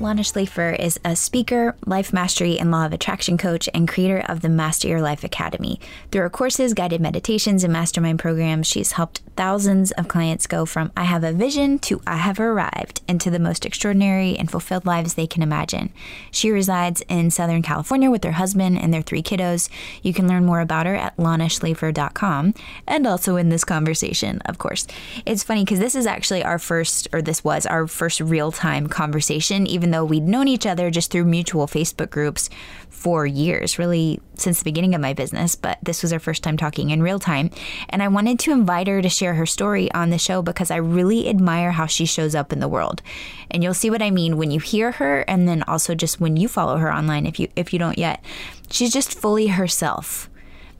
Lana Schlafer is a speaker, life mastery, and law of attraction coach and creator of the Master Your Life Academy. Through her courses, guided meditations, and mastermind programs, she's helped thousands of clients go from I have a vision to I have arrived into the most extraordinary and fulfilled lives they can imagine. She resides in Southern California with her husband and their three kiddos. You can learn more about her at lanaschlafer.com and also in this conversation, of course. It's funny because this is actually our first, or this was our first real time conversation, even though we'd known each other just through mutual Facebook groups for years, really since the beginning of my business, but this was our first time talking in real time. And I wanted to invite her to share her story on the show because I really admire how she shows up in the world. And you'll see what I mean when you hear her and then also just when you follow her online if you if you don't yet. She's just fully herself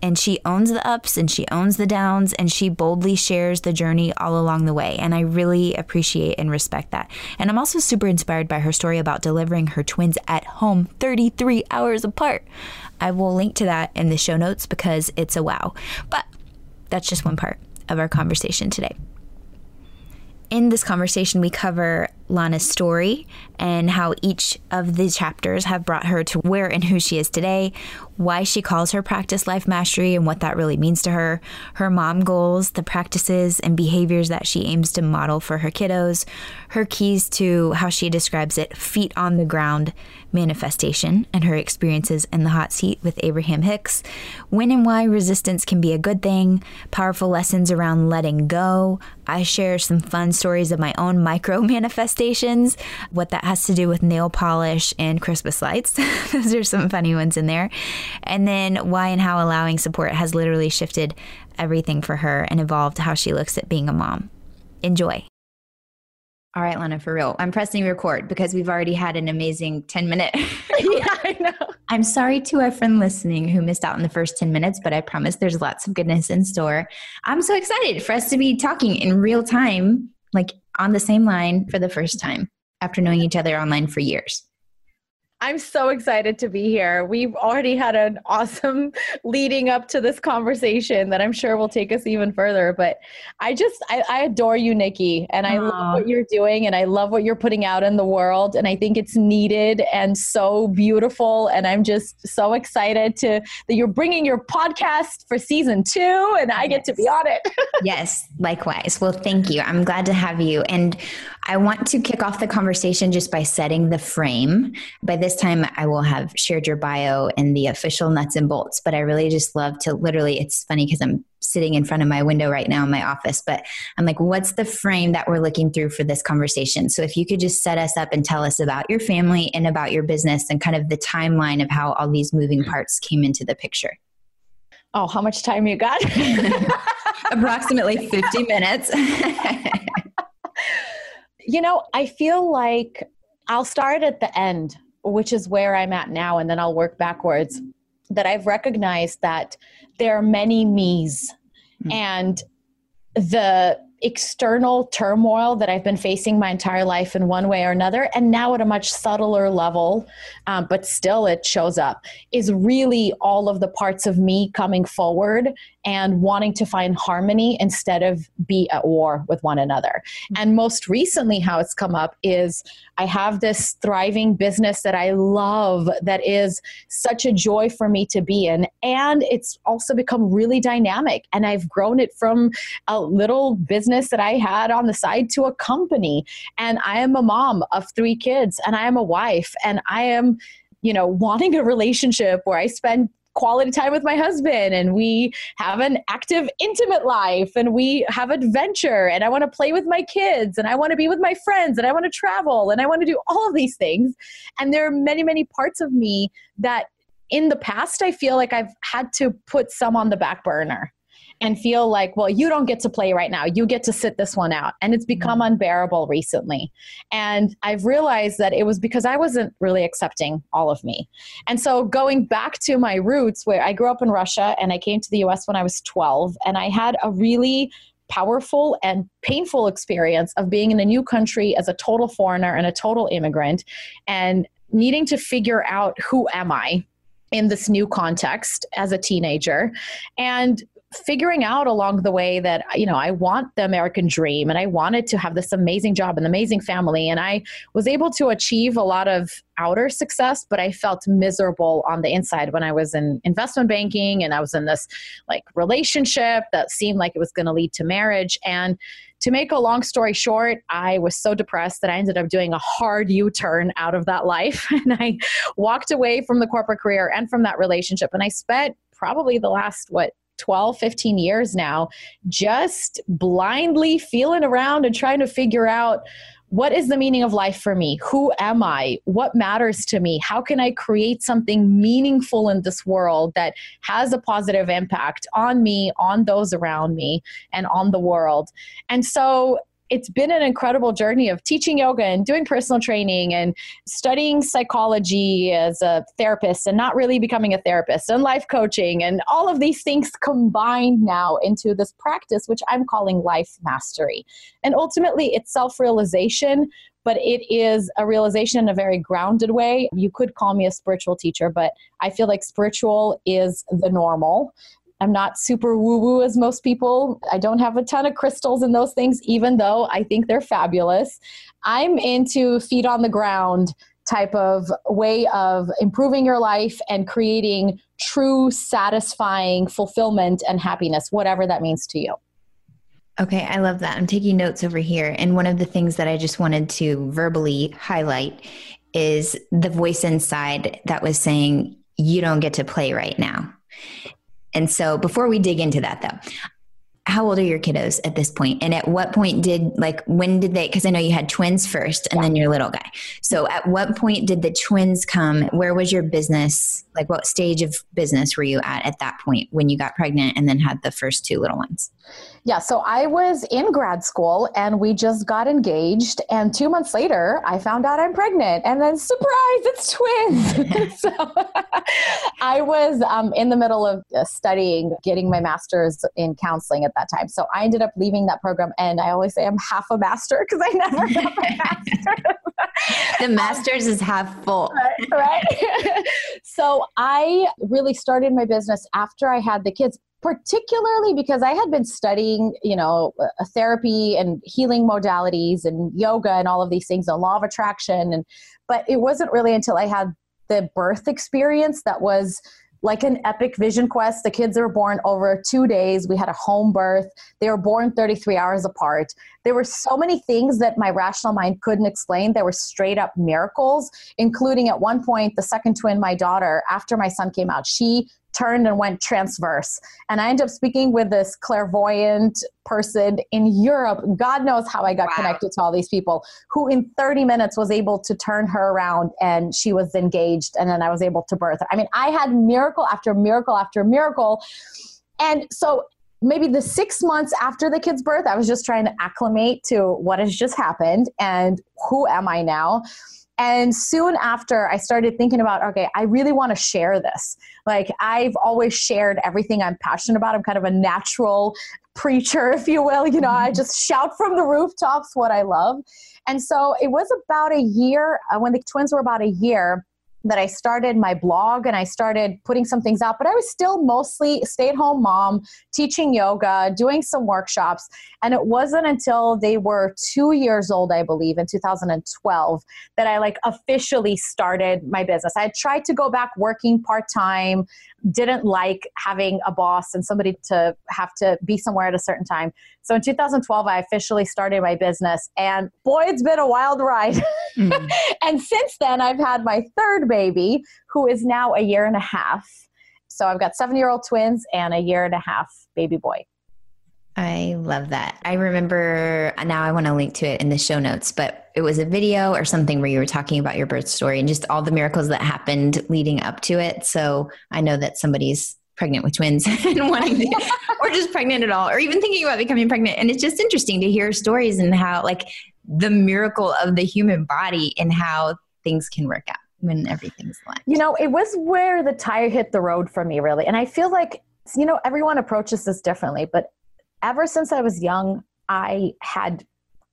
and she owns the ups and she owns the downs and she boldly shares the journey all along the way. And I really appreciate and respect that. And I'm also super inspired by her story about delivering her twins at home 33 hours apart. I will link to that in the show notes because it's a wow. But that's just one part of our conversation today. In this conversation, we cover Lana's story and how each of the chapters have brought her to where and who she is today, why she calls her practice life mastery and what that really means to her, her mom goals, the practices and behaviors that she aims to model for her kiddos, her keys to how she describes it feet on the ground manifestation, and her experiences in the hot seat with Abraham Hicks, when and why resistance can be a good thing, powerful lessons around letting go. I share some fun stories of my own micro manifestations, what that has to do with nail polish and Christmas lights. Those are some funny ones in there and then why and how allowing support has literally shifted everything for her and evolved how she looks at being a mom. Enjoy. All right, Lana, for real. I'm pressing record because we've already had an amazing 10 minute. yeah, I know. I'm sorry to our friend listening who missed out in the first 10 minutes, but I promise there's lots of goodness in store. I'm so excited for us to be talking in real time, like on the same line for the first time after knowing each other online for years. I'm so excited to be here. We've already had an awesome leading up to this conversation that I'm sure will take us even further. But I just, I, I adore you, Nikki, and I Aww. love what you're doing and I love what you're putting out in the world. And I think it's needed and so beautiful. And I'm just so excited to that you're bringing your podcast for season two and I get to be on it. yes, likewise. Well, thank you. I'm glad to have you. And I want to kick off the conversation just by setting the frame. By this time, I will have shared your bio and the official nuts and bolts, but I really just love to literally, it's funny because I'm sitting in front of my window right now in my office, but I'm like, what's the frame that we're looking through for this conversation? So if you could just set us up and tell us about your family and about your business and kind of the timeline of how all these moving mm-hmm. parts came into the picture. Oh, how much time you got? Approximately 50 minutes. You know, I feel like I'll start at the end, which is where I'm at now, and then I'll work backwards. That I've recognized that there are many me's, mm-hmm. and the external turmoil that I've been facing my entire life in one way or another, and now at a much subtler level, um, but still it shows up, is really all of the parts of me coming forward and wanting to find harmony instead of be at war with one another. Mm-hmm. And most recently, how it's come up is I have this thriving business that I love that is such a joy for me to be in. And it's also become really dynamic. And I've grown it from a little business that I had on the side to a company. And I am a mom of three kids and I am a wife and I am you know, wanting a relationship where I spend quality time with my husband and we have an active intimate life and we have adventure and I want to play with my kids and I want to be with my friends and I want to travel and I want to do all of these things and there are many many parts of me that in the past I feel like I've had to put some on the back burner and feel like, well, you don't get to play right now. You get to sit this one out. And it's become mm-hmm. unbearable recently. And I've realized that it was because I wasn't really accepting all of me. And so going back to my roots, where I grew up in Russia and I came to the US when I was 12, and I had a really powerful and painful experience of being in a new country as a total foreigner and a total immigrant and needing to figure out who am I in this new context as a teenager and figuring out along the way that you know I want the American dream and I wanted to have this amazing job and amazing family and I was able to achieve a lot of outer success but I felt miserable on the inside when I was in investment banking and I was in this like relationship that seemed like it was going to lead to marriage and to make a long story short, I was so depressed that I ended up doing a hard U turn out of that life. And I walked away from the corporate career and from that relationship. And I spent probably the last, what, 12, 15 years now, just blindly feeling around and trying to figure out what is the meaning of life for me? Who am I? What matters to me? How can I create something meaningful in this world that has a positive impact on me, on those around me, and on the world? And so it's been an incredible journey of teaching yoga and doing personal training and studying psychology as a therapist and not really becoming a therapist and life coaching and all of these things combined now into this practice which I'm calling life mastery. And ultimately it's self-realization but it is a realization in a very grounded way. You could call me a spiritual teacher, but I feel like spiritual is the normal. I'm not super woo woo as most people. I don't have a ton of crystals and those things, even though I think they're fabulous. I'm into feet on the ground type of way of improving your life and creating true, satisfying fulfillment and happiness, whatever that means to you. Okay, I love that. I'm taking notes over here. And one of the things that I just wanted to verbally highlight is the voice inside that was saying, You don't get to play right now. And so before we dig into that though, how old are your kiddos at this point? And at what point did like when did they because I know you had twins first and yeah. then your little guy. So at what point did the twins come? Where was your business? Like what stage of business were you at at that point when you got pregnant and then had the first two little ones? Yeah, so I was in grad school and we just got engaged. And two months later, I found out I'm pregnant. And then, surprise, it's twins. so I was um, in the middle of uh, studying, getting my master's in counseling at that time. So I ended up leaving that program. And I always say I'm half a master because I never got my master's. the master's is half full. Right. right? so I really started my business after I had the kids particularly because I had been studying, you know, therapy and healing modalities and yoga and all of these things, the law of attraction. And but it wasn't really until I had the birth experience that was like an epic vision quest. The kids were born over two days. We had a home birth. They were born 33 hours apart. There were so many things that my rational mind couldn't explain. There were straight up miracles, including at one point, the second twin, my daughter, after my son came out, she turned and went transverse. And I ended up speaking with this clairvoyant person in Europe. God knows how I got wow. connected to all these people who in 30 minutes was able to turn her around and she was engaged and then I was able to birth. I mean, I had miracle after miracle after miracle. And so maybe the six months after the kid's birth, I was just trying to acclimate to what has just happened and who am I now. And soon after, I started thinking about, okay, I really want to share this. Like, I've always shared everything I'm passionate about. I'm kind of a natural preacher, if you will. You know, I mm-hmm. just shout from the rooftops what I love. And so it was about a year, uh, when the twins were about a year, that I started my blog and I started putting some things out, but I was still mostly stay at home mom, teaching yoga, doing some workshops. And it wasn't until they were two years old, I believe, in 2012, that I like officially started my business. I tried to go back working part time, didn't like having a boss and somebody to have to be somewhere at a certain time. So in 2012, I officially started my business, and boy, it's been a wild ride. Mm. and since then, I've had my third baby, who is now a year and a half. So I've got seven year old twins and a year and a half baby boy. I love that. I remember now I want to link to it in the show notes, but it was a video or something where you were talking about your birth story and just all the miracles that happened leading up to it. So I know that somebody's pregnant with twins and wanting to, or just pregnant at all, or even thinking about becoming pregnant. And it's just interesting to hear stories and how, like, the miracle of the human body and how things can work out when everything's aligned. You know, it was where the tire hit the road for me, really. And I feel like, you know, everyone approaches this differently, but ever since I was young, I had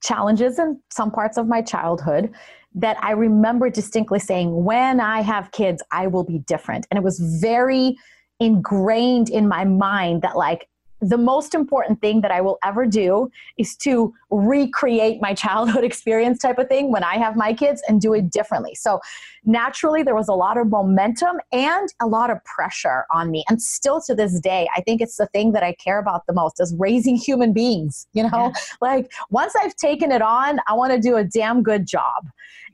challenges in some parts of my childhood that I remember distinctly saying, when I have kids, I will be different. And it was very ingrained in my mind that, like, the most important thing that I will ever do is to recreate my childhood experience type of thing when I have my kids and do it differently. So naturally, there was a lot of momentum and a lot of pressure on me. And still to this day, I think it's the thing that I care about the most is raising human beings. You know, yeah. like once I've taken it on, I want to do a damn good job.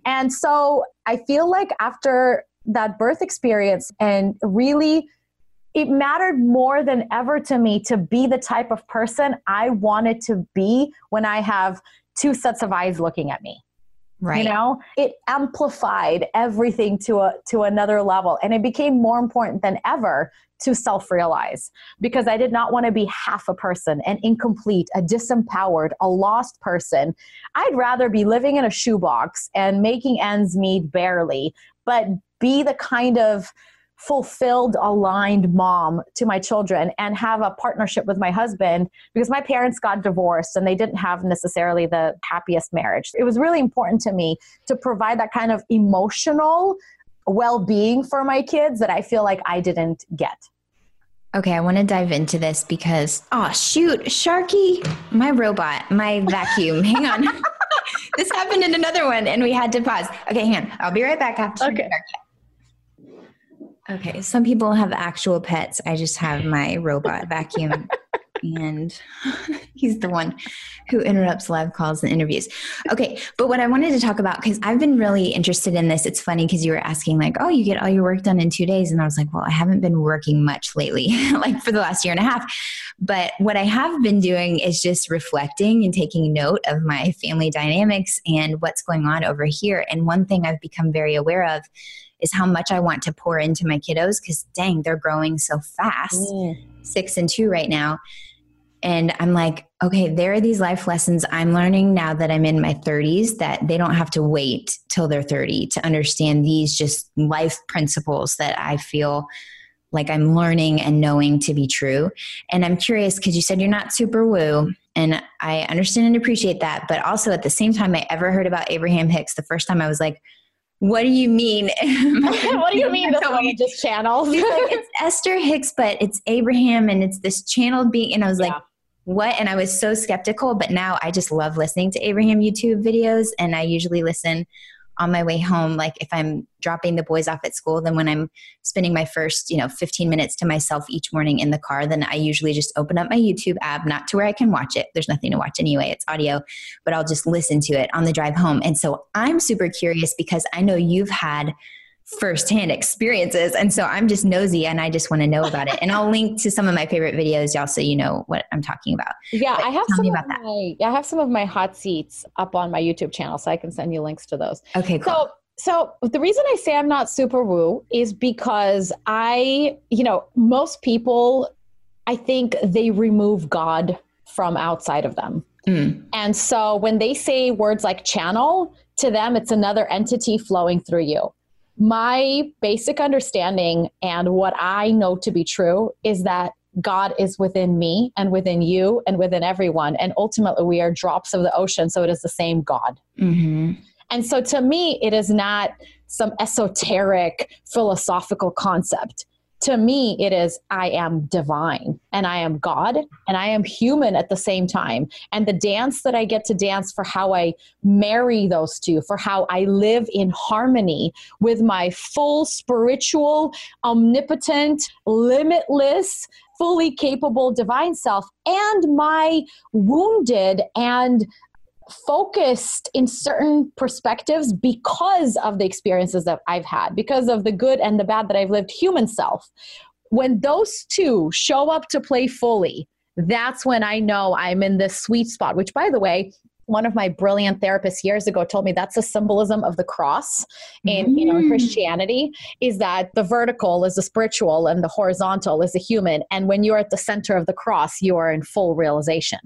And so I feel like after that birth experience and really it mattered more than ever to me to be the type of person I wanted to be when I have two sets of eyes looking at me. Right. You know, it amplified everything to a to another level and it became more important than ever to self-realize because I did not want to be half a person, an incomplete, a disempowered, a lost person. I'd rather be living in a shoebox and making ends meet barely, but be the kind of fulfilled, aligned mom to my children and have a partnership with my husband because my parents got divorced and they didn't have necessarily the happiest marriage. It was really important to me to provide that kind of emotional well being for my kids that I feel like I didn't get. Okay, I want to dive into this because, oh, shoot, Sharky, my robot, my vacuum. hang on. this happened in another one and we had to pause. Okay, hang on. I'll be right back after. Okay. Okay, some people have actual pets. I just have my robot vacuum and he's the one who interrupts live calls and interviews. Okay, but what I wanted to talk about because I've been really interested in this. It's funny because you were asking like, "Oh, you get all your work done in 2 days." And I was like, "Well, I haven't been working much lately, like for the last year and a half." But what I have been doing is just reflecting and taking note of my family dynamics and what's going on over here. And one thing I've become very aware of is how much I want to pour into my kiddos because dang, they're growing so fast. Mm. Six and two right now. And I'm like, okay, there are these life lessons I'm learning now that I'm in my 30s that they don't have to wait till they're 30 to understand these just life principles that I feel like I'm learning and knowing to be true. And I'm curious because you said you're not super woo, and I understand and appreciate that. But also at the same time, I ever heard about Abraham Hicks, the first time I was like, what do you mean? what do you mean this woman just channels? like, it's Esther Hicks, but it's Abraham and it's this channeled being. And I was yeah. like, what? And I was so skeptical, but now I just love listening to Abraham YouTube videos. And I usually listen on my way home like if i'm dropping the boys off at school then when i'm spending my first you know 15 minutes to myself each morning in the car then i usually just open up my youtube app not to where i can watch it. There's nothing to watch anyway it's audio but i'll just listen to it on the drive home. And so i'm super curious because i know you've had firsthand experiences. And so I'm just nosy and I just want to know about it. And I'll link to some of my favorite videos, y'all, so you know what I'm talking about. Yeah, but I have some about that. My, I have some of my hot seats up on my YouTube channel, so I can send you links to those. Okay, cool. So so the reason I say I'm not super woo is because I, you know, most people I think they remove God from outside of them. Mm. And so when they say words like channel, to them it's another entity flowing through you my basic understanding and what I know to be true is that God is within me and within you and within everyone. And ultimately, we are drops of the ocean. So it is the same God. Mm-hmm. And so to me, it is not some esoteric philosophical concept to me, it is I am divine and I am God and I am human at the same time. And the dance that I get to dance for how I marry those two, for how I live in harmony with my full spiritual, omnipotent, limitless, fully capable divine self and my wounded and focused in certain perspectives because of the experiences that I've had, because of the good and the bad that I've lived human self. When those two show up to play fully, that's when I know I'm in this sweet spot, which, by the way, one of my brilliant therapists years ago told me that's a symbolism of the cross in mm. you know christianity is that the vertical is the spiritual and the horizontal is the human and when you're at the center of the cross you are in full realization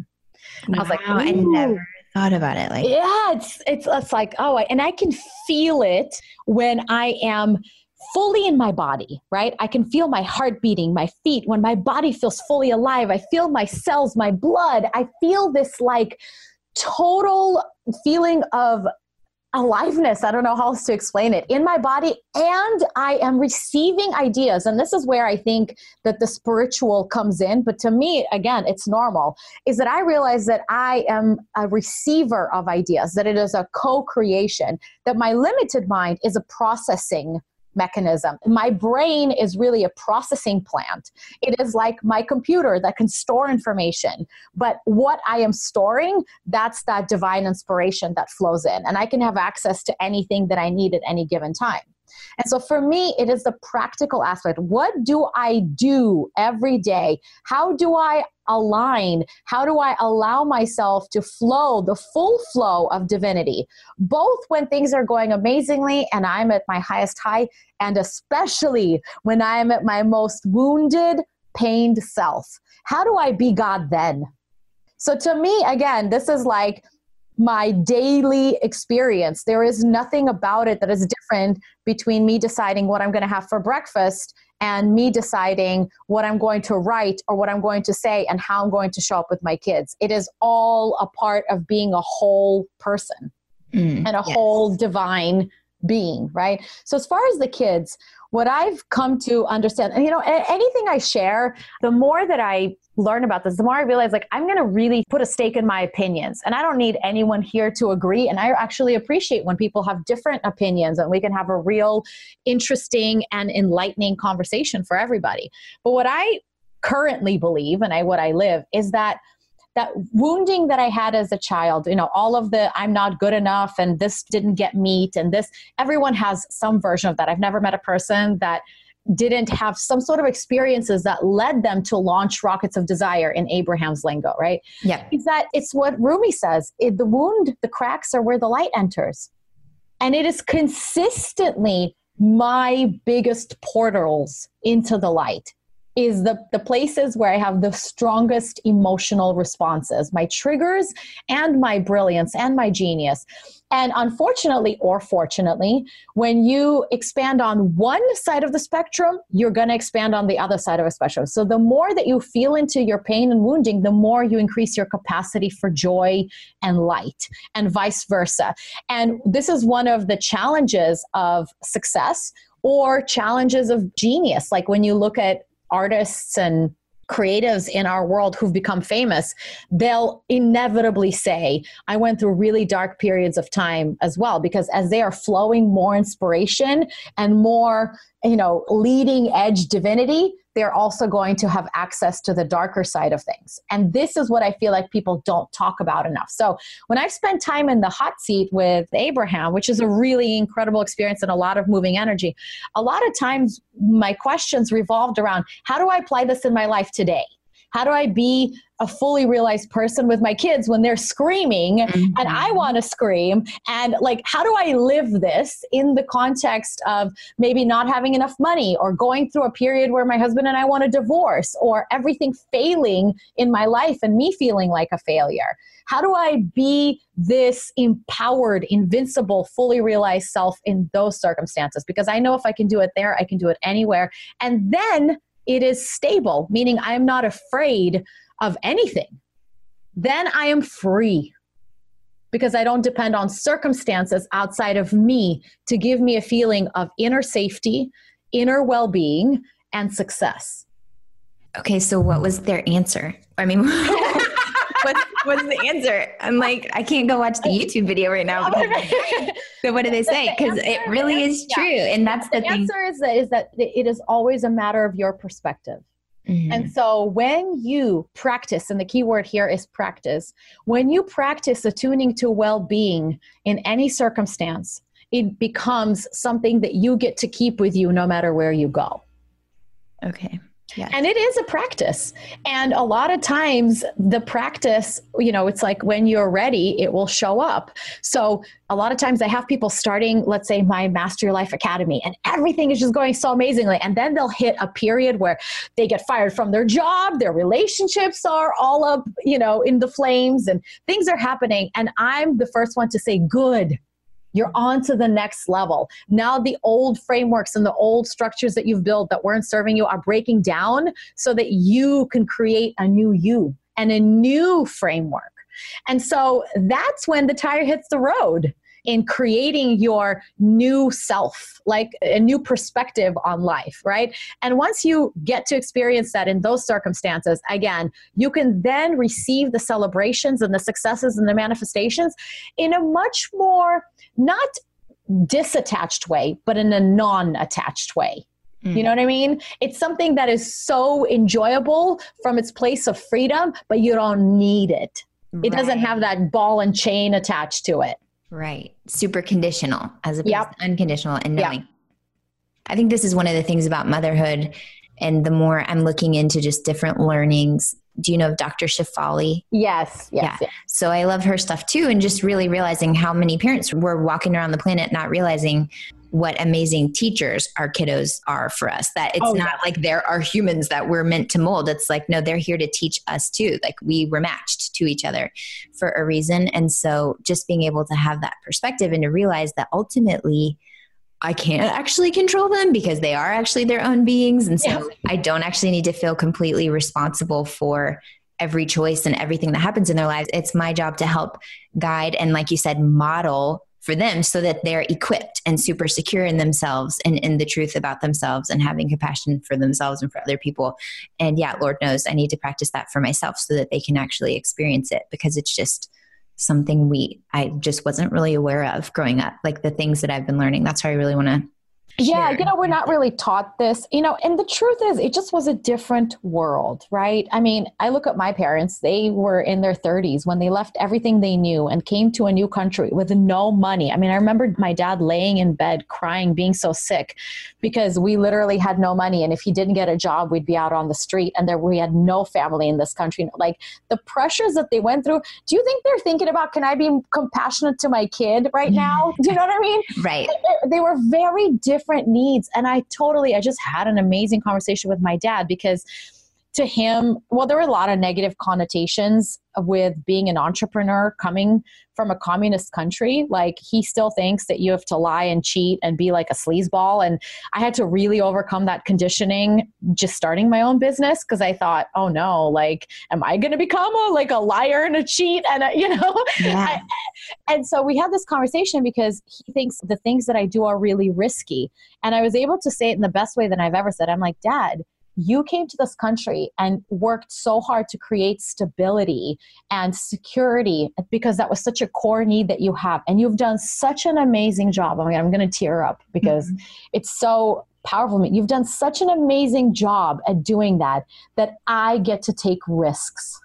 wow, i was like i never thought about it like yeah it's it's, it's like oh and i can feel it when i am fully in my body, right? I can feel my heart beating, my feet. When my body feels fully alive, I feel my cells, my blood. I feel this like total feeling of aliveness. I don't know how else to explain it in my body. And I am receiving ideas. And this is where I think that the spiritual comes in. But to me, again, it's normal, is that I realize that I am a receiver of ideas, that it is a co creation, that my limited mind is a processing mechanism. My brain is really a processing plant. It is like my computer that can store information. But what I am storing, that's that divine inspiration that flows in. And I can have access to anything that I need at any given time. And so for me, it is the practical aspect. What do I do every day? How do I align? How do I allow myself to flow the full flow of divinity, both when things are going amazingly and I'm at my highest high, and especially when I'm at my most wounded, pained self? How do I be God then? So to me, again, this is like my daily experience. There is nothing about it that is different between me deciding what I'm going to have for breakfast and me deciding what I'm going to write or what I'm going to say and how I'm going to show up with my kids. It is all a part of being a whole person mm, and a yes. whole divine being, right? So, as far as the kids, what I've come to understand, and you know, anything I share, the more that I learn about this, the more I realize like I'm to really put a stake in my opinions. And I don't need anyone here to agree. And I actually appreciate when people have different opinions and we can have a real interesting and enlightening conversation for everybody. But what I currently believe and I what I live is that that wounding that I had as a child, you know, all of the I'm not good enough and this didn't get meat and this, everyone has some version of that. I've never met a person that didn't have some sort of experiences that led them to launch rockets of desire in Abraham's lingo, right? Yeah. Is that it's what Rumi says it, the wound, the cracks are where the light enters. And it is consistently my biggest portals into the light is the, the places where I have the strongest emotional responses, my triggers and my brilliance and my genius. And unfortunately, or fortunately, when you expand on one side of the spectrum, you're going to expand on the other side of a spectrum. So the more that you feel into your pain and wounding, the more you increase your capacity for joy and light, and vice versa. And this is one of the challenges of success or challenges of genius. Like when you look at artists and creatives in our world who've become famous, they'll inevitably say, I went through really dark periods of time as well, because as they are flowing more inspiration and more, you know, leading edge divinity, they're also going to have access to the darker side of things. And this is what I feel like people don't talk about enough. So when I've spent time in the hot seat with Abraham, which is a really incredible experience and a lot of moving energy, a lot of times my questions revolved around how do I apply this in my life today? How do I be a fully realized person with my kids when they're screaming mm-hmm. and I want to scream? And like, how do I live this in the context of maybe not having enough money or going through a period where my husband and I want a divorce or everything failing in my life and me feeling like a failure? How do I be this empowered, invincible, fully realized self in those circumstances? Because I know if I can do it there, I can do it anywhere. And then it is stable, meaning I am not afraid of anything. Then I am free because I don't depend on circumstances outside of me to give me a feeling of inner safety, inner well being, and success. Okay, so what was their answer? I mean, what's, what's the answer? I'm like, I can't go watch the YouTube video right now. so what do they say? Because the it really is true, yeah. and that's the, the thing. answer is that is that it is always a matter of your perspective. Mm-hmm. And so when you practice, and the key word here is practice, when you practice attuning to well being in any circumstance, it becomes something that you get to keep with you no matter where you go. Okay. Yes. And it is a practice. And a lot of times, the practice, you know, it's like when you're ready, it will show up. So, a lot of times, I have people starting, let's say, my Master Your Life Academy, and everything is just going so amazingly. And then they'll hit a period where they get fired from their job, their relationships are all up, you know, in the flames, and things are happening. And I'm the first one to say, Good you're on to the next level. Now, the old frameworks and the old structures that you've built that weren't serving you are breaking down so that you can create a new you and a new framework. And so that's when the tire hits the road in creating your new self, like a new perspective on life, right? And once you get to experience that in those circumstances, again, you can then receive the celebrations and the successes and the manifestations in a much more not disattached way, but in a non attached way. Mm. You know what I mean? It's something that is so enjoyable from its place of freedom, but you don't need it. Right. It doesn't have that ball and chain attached to it. Right. Super conditional as opposed yep. to unconditional and knowing. Yep. I think this is one of the things about motherhood. And the more I'm looking into just different learnings do you know of Dr. Shefali? Yes, yes, yeah. Yes. So I love her stuff too, and just really realizing how many parents were walking around the planet not realizing what amazing teachers our kiddos are for us. That it's oh, not yeah. like there are humans that we're meant to mold. It's like, no, they're here to teach us too. Like we were matched to each other for a reason. And so just being able to have that perspective and to realize that ultimately, I can't actually control them because they are actually their own beings. And so yeah. I don't actually need to feel completely responsible for every choice and everything that happens in their lives. It's my job to help guide and, like you said, model for them so that they're equipped and super secure in themselves and in the truth about themselves and having compassion for themselves and for other people. And yeah, Lord knows I need to practice that for myself so that they can actually experience it because it's just something we I just wasn't really aware of growing up. Like the things that I've been learning. That's how I really want to yeah you know we're not really taught this you know and the truth is it just was a different world right? I mean i look at my parents they were in their 30s when they left everything they knew and came to a new country with no money. I mean i remember my dad laying in bed crying being so sick because we literally had no money and if he didn't get a job we'd be out on the street and there we had no family in this country. Like the pressures that they went through do you think they're thinking about can i be compassionate to my kid right mm. now? Do you know what i mean? Right. They, they were very different different needs. And I totally, I just had an amazing conversation with my dad because to him, well, there were a lot of negative connotations with being an entrepreneur coming from a communist country. Like he still thinks that you have to lie and cheat and be like a sleazeball. And I had to really overcome that conditioning just starting my own business because I thought, oh no, like, am I going to become a like a liar and a cheat? And a, you know, yeah. I, and so we had this conversation because he thinks the things that I do are really risky. And I was able to say it in the best way that I've ever said. I'm like, Dad, you came to this country and worked so hard to create stability and security because that was such a core need that you have. And you've done such an amazing job. I mean i'm going to tear up because mm-hmm. it's so powerful. You've done such an amazing job at doing that that i get to take risks.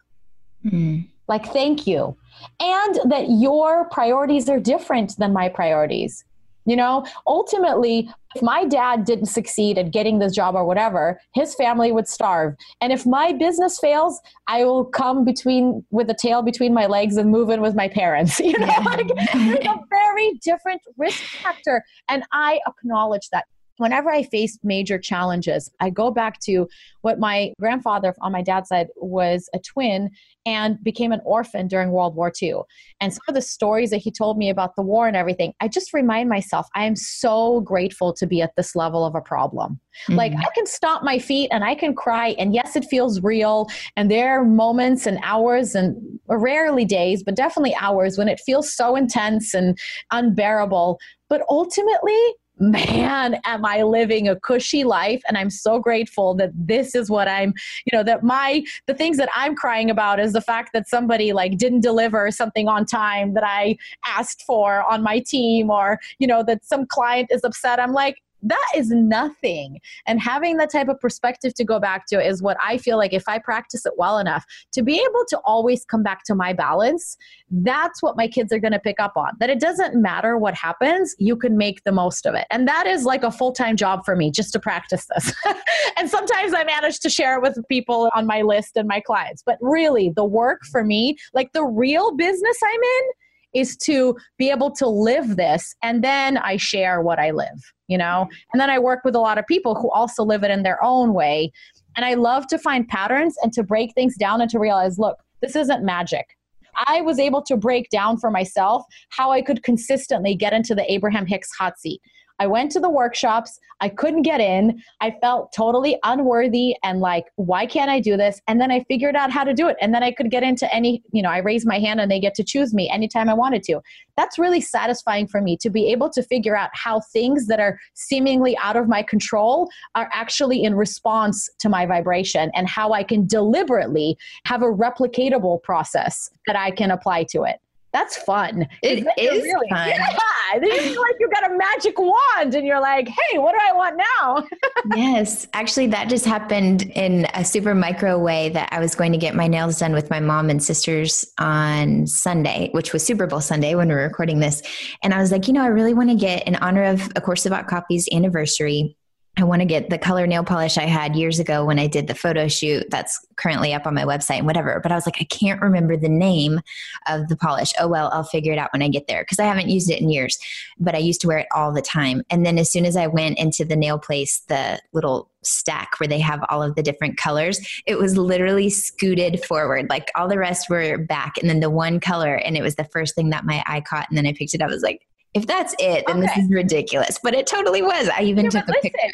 Mm-hmm. like thank you. And that your priorities are different than my priorities you know, ultimately, if my dad didn't succeed at getting this job or whatever, his family would starve. And if my business fails, I will come between with a tail between my legs and move in with my parents. You know, like there's a very different risk factor. And I acknowledge that whenever I face major challenges, I go back to what my grandfather on my dad's side was a twin and became an orphan during World War II. And some of the stories that he told me about the war and everything, I just remind myself I am so grateful to be at this level of a problem. Mm-hmm. Like I can stomp my feet and I can cry, and yes, it feels real. And there are moments and hours and rarely days, but definitely hours when it feels so intense and unbearable. But ultimately, man, am I living a cushy life? And I'm so grateful that this is what I'm, you know, that my, the things that I'm crying about is the fact that somebody like didn't deliver something on time that I asked for on my team or, you know, that some client is upset. I'm like, that is nothing. And having that type of perspective to go back to is what I feel like if I practice it well enough to be able to always come back to my balance, that's what my kids are going to pick up on. That it doesn't matter what happens, you can make the most of it. And that is like a full time job for me just to practice this. and sometimes I manage to share it with people on my list and my clients. But really, the work for me, like the real business I'm in, is to be able to live this and then I share what I live, you know? Mm-hmm. And then I work with a lot of people who also live it in their own way. And I love to find patterns and to break things down and to realize, look, this isn't magic. I was able to break down for myself how I could consistently get into the Abraham Hicks hot seat. I went to the workshops. I couldn't get in. I felt totally unworthy and like, why can't I do this? And then I figured out how to do it. And then I could get into any, you know, I raise my hand and they get to choose me anytime I wanted to. That's really satisfying for me to be able to figure out how things that are seemingly out of my control are actually in response to my vibration and how I can deliberately have a replicatable process that I can apply to it. That's fun. It is really, fun. Yeah. Then you feel like you've got a magic wand and you're like, hey, what do I want now? yes. Actually, that just happened in a super micro way that I was going to get my nails done with my mom and sisters on Sunday, which was Super Bowl Sunday when we were recording this. And I was like, you know, I really want to get in honor of A Course About Coffee's anniversary I want to get the color nail polish I had years ago when I did the photo shoot that's currently up on my website and whatever. But I was like, I can't remember the name of the polish. Oh, well, I'll figure it out when I get there because I haven't used it in years, but I used to wear it all the time. And then as soon as I went into the nail place, the little stack where they have all of the different colors, it was literally scooted forward. Like all the rest were back and then the one color. And it was the first thing that my eye caught. And then I picked it up. I was like, if that's it, then okay. this is ridiculous. But it totally was. I even yeah, took a listen, picture.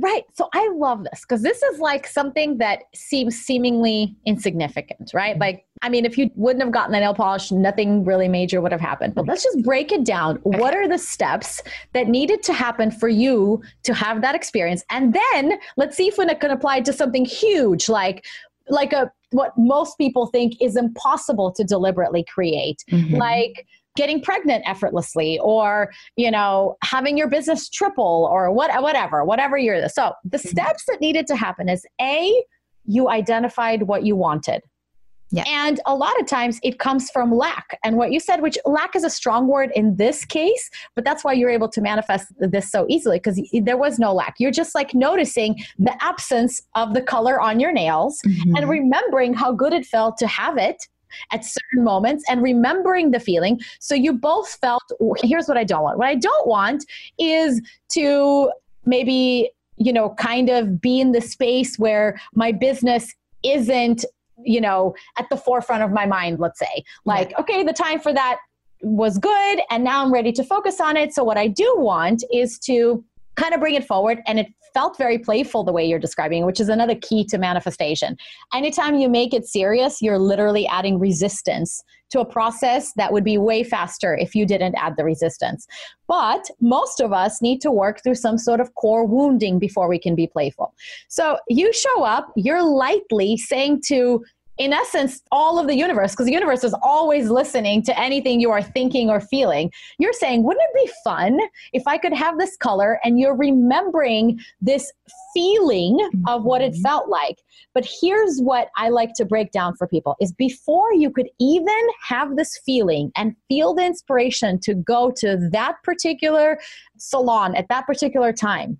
Right. So I love this because this is like something that seems seemingly insignificant, right? Mm-hmm. Like, I mean, if you wouldn't have gotten the nail polish, nothing really major would have happened. But let's just break it down. Okay. What are the steps that needed to happen for you to have that experience? And then let's see if it can apply to something huge like like a what most people think is impossible to deliberately create. Mm-hmm. Like getting pregnant effortlessly or you know having your business triple or what whatever whatever you're so the mm-hmm. steps that needed to happen is a you identified what you wanted yeah. And a lot of times it comes from lack. And what you said, which lack is a strong word in this case, but that's why you're able to manifest this so easily because there was no lack. You're just like noticing the absence of the color on your nails mm-hmm. and remembering how good it felt to have it at certain moments and remembering the feeling. So you both felt, here's what I don't want. What I don't want is to maybe, you know, kind of be in the space where my business isn't, you know, at the forefront of my mind, let's say. Like, yeah. okay, the time for that was good and now I'm ready to focus on it. So what I do want is to kind of bring it forward and it felt very playful the way you're describing which is another key to manifestation. Anytime you make it serious you're literally adding resistance to a process that would be way faster if you didn't add the resistance. But most of us need to work through some sort of core wounding before we can be playful. So you show up you're lightly saying to in essence, all of the universe, because the universe is always listening to anything you are thinking or feeling. You're saying, wouldn't it be fun if I could have this color and you're remembering this feeling of what it mm-hmm. felt like? But here's what I like to break down for people is before you could even have this feeling and feel the inspiration to go to that particular salon at that particular time,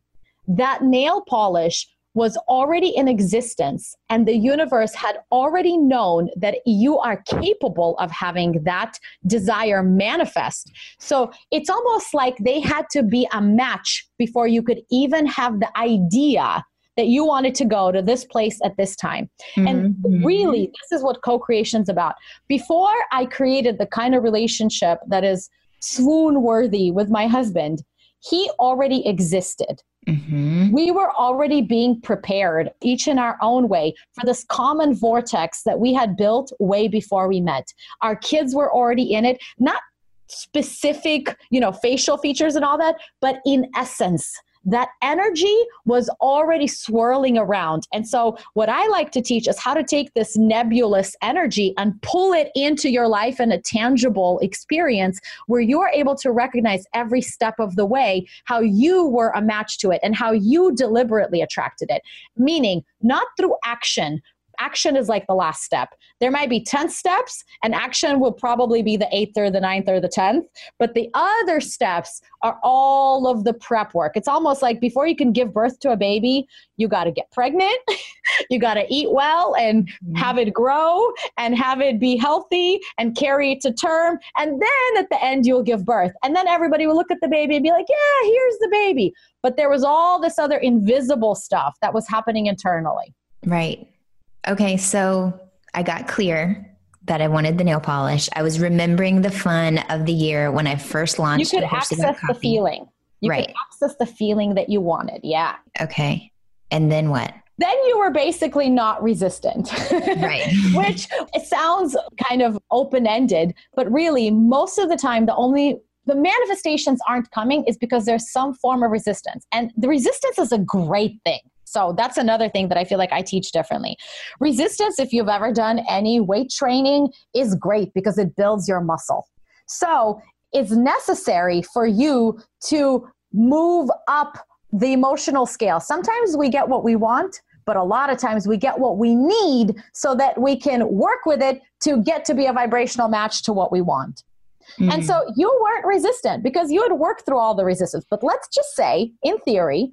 that nail polish was already in existence and the universe had already known that you are capable of having that desire manifest. So it's almost like they had to be a match before you could even have the idea that you wanted to go to this place at this time. Mm-hmm. And really, this is what co creation is about. Before I created the kind of relationship that is swoon worthy with my husband, he already existed. Mm-hmm. We were already being prepared, each in our own way, for this common vortex that we had built way before we met. Our kids were already in it, not specific, you know, facial features and all that, but in essence, that energy was already swirling around. And so, what I like to teach is how to take this nebulous energy and pull it into your life in a tangible experience where you're able to recognize every step of the way how you were a match to it and how you deliberately attracted it. Meaning, not through action, action is like the last step. There might be 10 steps, and action will probably be the eighth or the ninth or the 10th. But the other steps are all of the prep work. It's almost like before you can give birth to a baby, you got to get pregnant, you got to eat well and mm-hmm. have it grow and have it be healthy and carry it to term. And then at the end, you'll give birth. And then everybody will look at the baby and be like, yeah, here's the baby. But there was all this other invisible stuff that was happening internally. Right. Okay, so I got clear that I wanted the nail polish. I was remembering the fun of the year when I first launched. You could access the feeling. You right. could access the feeling that you wanted. Yeah. Okay. And then what? Then you were basically not resistant. right. Which it sounds kind of open ended, but really, most of the time, the only the manifestations aren't coming is because there's some form of resistance. And the resistance is a great thing. So that's another thing that I feel like I teach differently. Resistance, if you've ever done any weight training, is great because it builds your muscle. So it's necessary for you to move up the emotional scale. Sometimes we get what we want, but a lot of times we get what we need so that we can work with it to get to be a vibrational match to what we want. Mm-hmm. And so you weren't resistant because you had worked through all the resistance. But let's just say, in theory,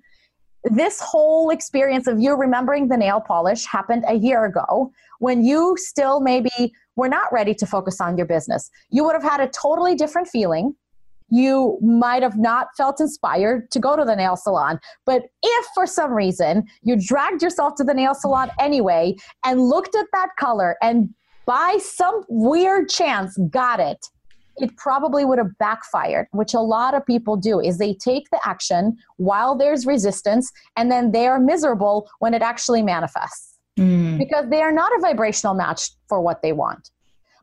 this whole experience of you remembering the nail polish happened a year ago when you still maybe were not ready to focus on your business. You would have had a totally different feeling. You might have not felt inspired to go to the nail salon. But if for some reason you dragged yourself to the nail salon anyway and looked at that color and by some weird chance got it, it probably would have backfired which a lot of people do is they take the action while there's resistance and then they are miserable when it actually manifests. Mm. because they are not a vibrational match for what they want.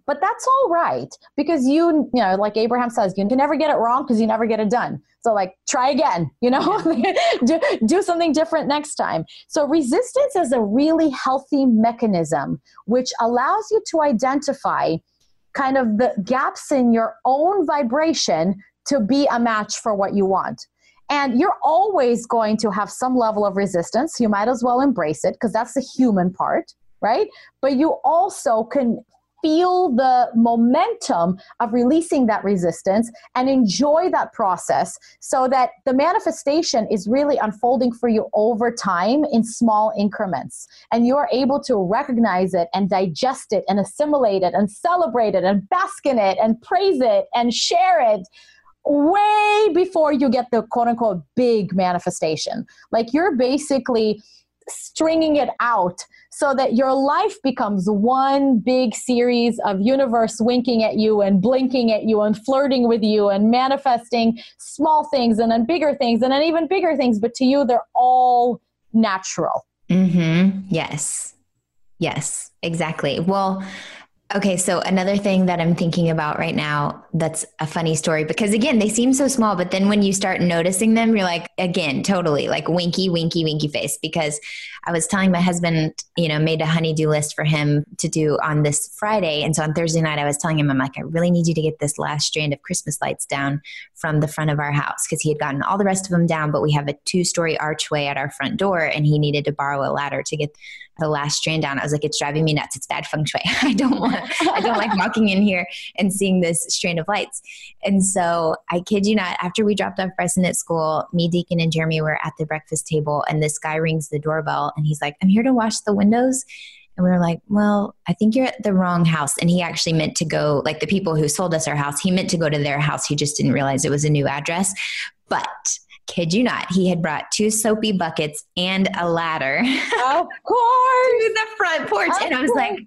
But that's all right because you you know like abraham says you can never get it wrong because you never get it done. So like try again you know? Do, do something different next time. So resistance is a really healthy mechanism which allows you to identify kind of the gaps in your own vibration to be a match for what you want. And you're always going to have some level of resistance. You might as well embrace it because that's the human part, right? But you also can feel the momentum of releasing that resistance and enjoy that process so that the manifestation is really unfolding for you over time in small increments. And you are able to recognize it and digest it and assimilate it and celebrate it and bask in it and praise it and share it way before you get the quote unquote big manifestation. Like you're basically stringing it out so that your life becomes one big series of universe winking at you and blinking at you and flirting with you and manifesting small things and then bigger things and then even bigger things but to you they're all natural. Mhm yes. Yes. Exactly. Well Okay, so another thing that I'm thinking about right now that's a funny story because again, they seem so small, but then when you start noticing them, you're like, again, totally like winky, winky, winky face. Because I was telling my husband, you know, made a honeydew list for him to do on this Friday. And so on Thursday night, I was telling him, I'm like, I really need you to get this last strand of Christmas lights down from the front of our house because he had gotten all the rest of them down, but we have a two story archway at our front door and he needed to borrow a ladder to get the last strand down. I was like, it's driving me nuts. It's bad feng shui. I don't want, I don't like walking in here and seeing this strand of lights. And so I kid you not, after we dropped off Bryson at school, me, Deacon, and Jeremy were at the breakfast table and this guy rings the doorbell and he's like, I'm here to wash the windows. And we were like, well, I think you're at the wrong house. And he actually meant to go, like the people who sold us our house, he meant to go to their house. He just didn't realize it was a new address. But kid you not, he had brought two soapy buckets and a ladder. Of course. to the front porch. Of and I was course. like,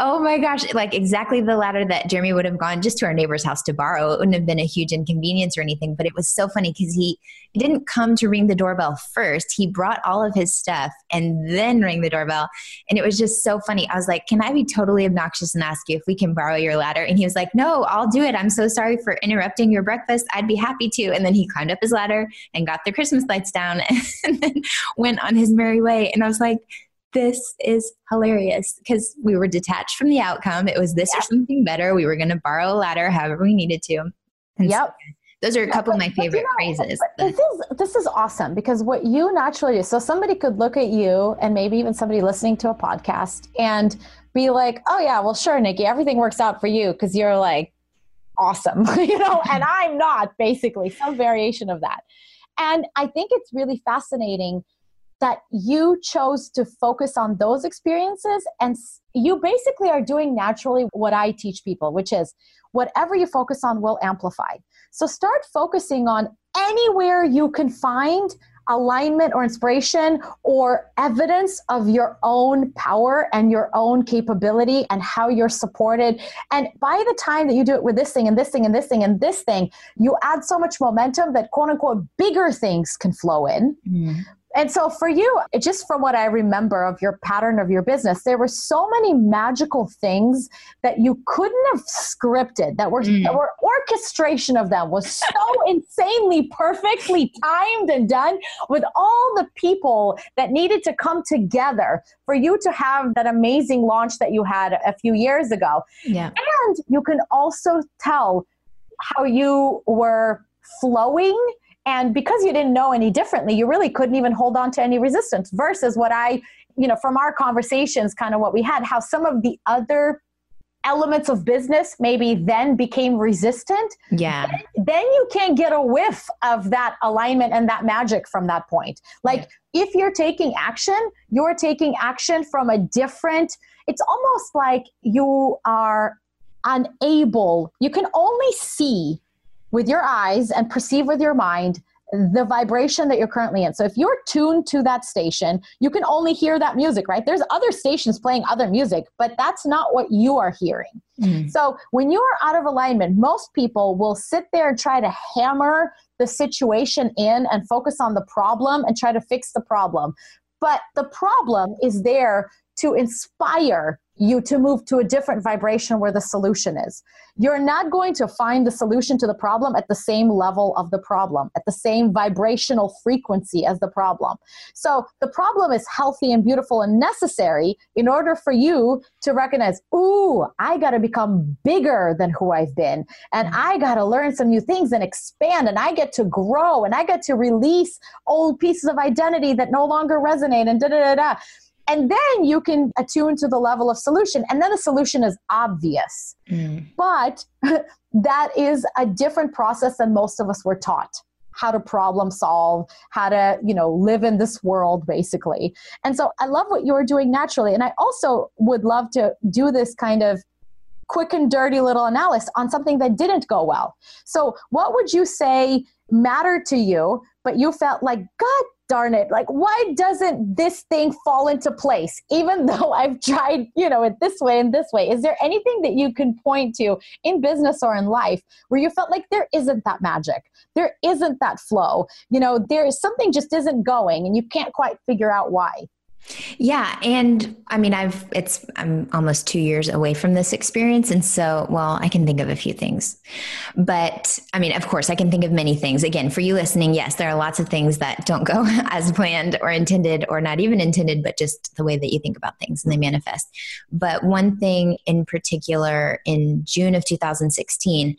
Oh my gosh, like exactly the ladder that Jeremy would have gone just to our neighbor's house to borrow. It wouldn't have been a huge inconvenience or anything, but it was so funny because he didn't come to ring the doorbell first. He brought all of his stuff and then rang the doorbell. And it was just so funny. I was like, Can I be totally obnoxious and ask you if we can borrow your ladder? And he was like, No, I'll do it. I'm so sorry for interrupting your breakfast. I'd be happy to. And then he climbed up his ladder and got the Christmas lights down and then went on his merry way. And I was like, this is hilarious because we were detached from the outcome. It was this or something better. We were going to borrow a ladder however we needed to. And yep. So those are a couple of my favorite you know, phrases. This is this is awesome because what you naturally do. So somebody could look at you, and maybe even somebody listening to a podcast, and be like, "Oh yeah, well sure, Nikki, everything works out for you because you're like awesome, you know, and I'm not." Basically, some variation of that. And I think it's really fascinating that you chose to focus on those experiences and you basically are doing naturally what I teach people, which is whatever you focus on will amplify. So start focusing on anywhere you can find alignment or inspiration or evidence of your own power and your own capability and how you're supported. And by the time that you do it with this thing and this thing and this thing and this thing, you add so much momentum that quote unquote bigger things can flow in. Mm. And so for you, just from what I remember of your pattern of your business, there were so many magical things that you couldn't have scripted that were, mm. that were orchestration of them was so insanely perfectly timed and done with all the people that needed to come together for you to have that amazing launch that you had a few years ago. Yeah. And you can also tell how you were flowing and because you didn't know any differently, you really couldn't even hold on to any resistance versus what I, you know, from our conversations, kind of what we had, how some of the other elements of business maybe then became resistant. Yeah. Then, then you can't get a whiff of that alignment and that magic from that point. Like yeah. if you're taking action, you're taking action from a different, it's almost like you are unable, you can only see with your eyes and perceive with your mind the vibration that you're currently in. So if you're tuned to that station, you can only hear that music, right? There's other stations playing other music, but that's not what you are hearing. Mm. So when you are out of alignment, most people will sit there and try to hammer the situation in and focus on the problem and try to fix the problem. But the problem is there to inspire you to move to a different vibration where the solution is. You're not going to find the solution to the problem at the same level of the problem, at the same vibrational frequency as the problem. So the problem is healthy and beautiful and necessary in order for you to recognize, ooh, I got to become bigger than who I've been. And I got to learn some new things and expand and I get to grow and I get to release old pieces of identity that no longer resonate and da da da da and then you can attune to the level of solution. And then the solution is obvious. Mm. but that is a different process than most of us were taught. How to problem solve how to you know live in this world basically. And so i love what you're doing naturally. And i also would love to do this kind of quick and dirty little analysis on something that didn't go well. So what would you say mattered to you but you felt like god darn it. Like why doesn't this thing fall into place? Even though i've tried you know it this way and this way is there anything that you can point to in business or in life where you felt like there isn't that magic? There isn't that flow. You know there is something just isn't going and you can't quite figure out why yeah, and I mean, I've it's I'm almost two years away from this experience, and so well, I can think of a few things, but I mean, of course, I can think of many things. Again, for you listening, yes, there are lots of things that don't go as planned or intended, or not even intended, but just the way that you think about things and they manifest. But one thing in particular, in June of 2016,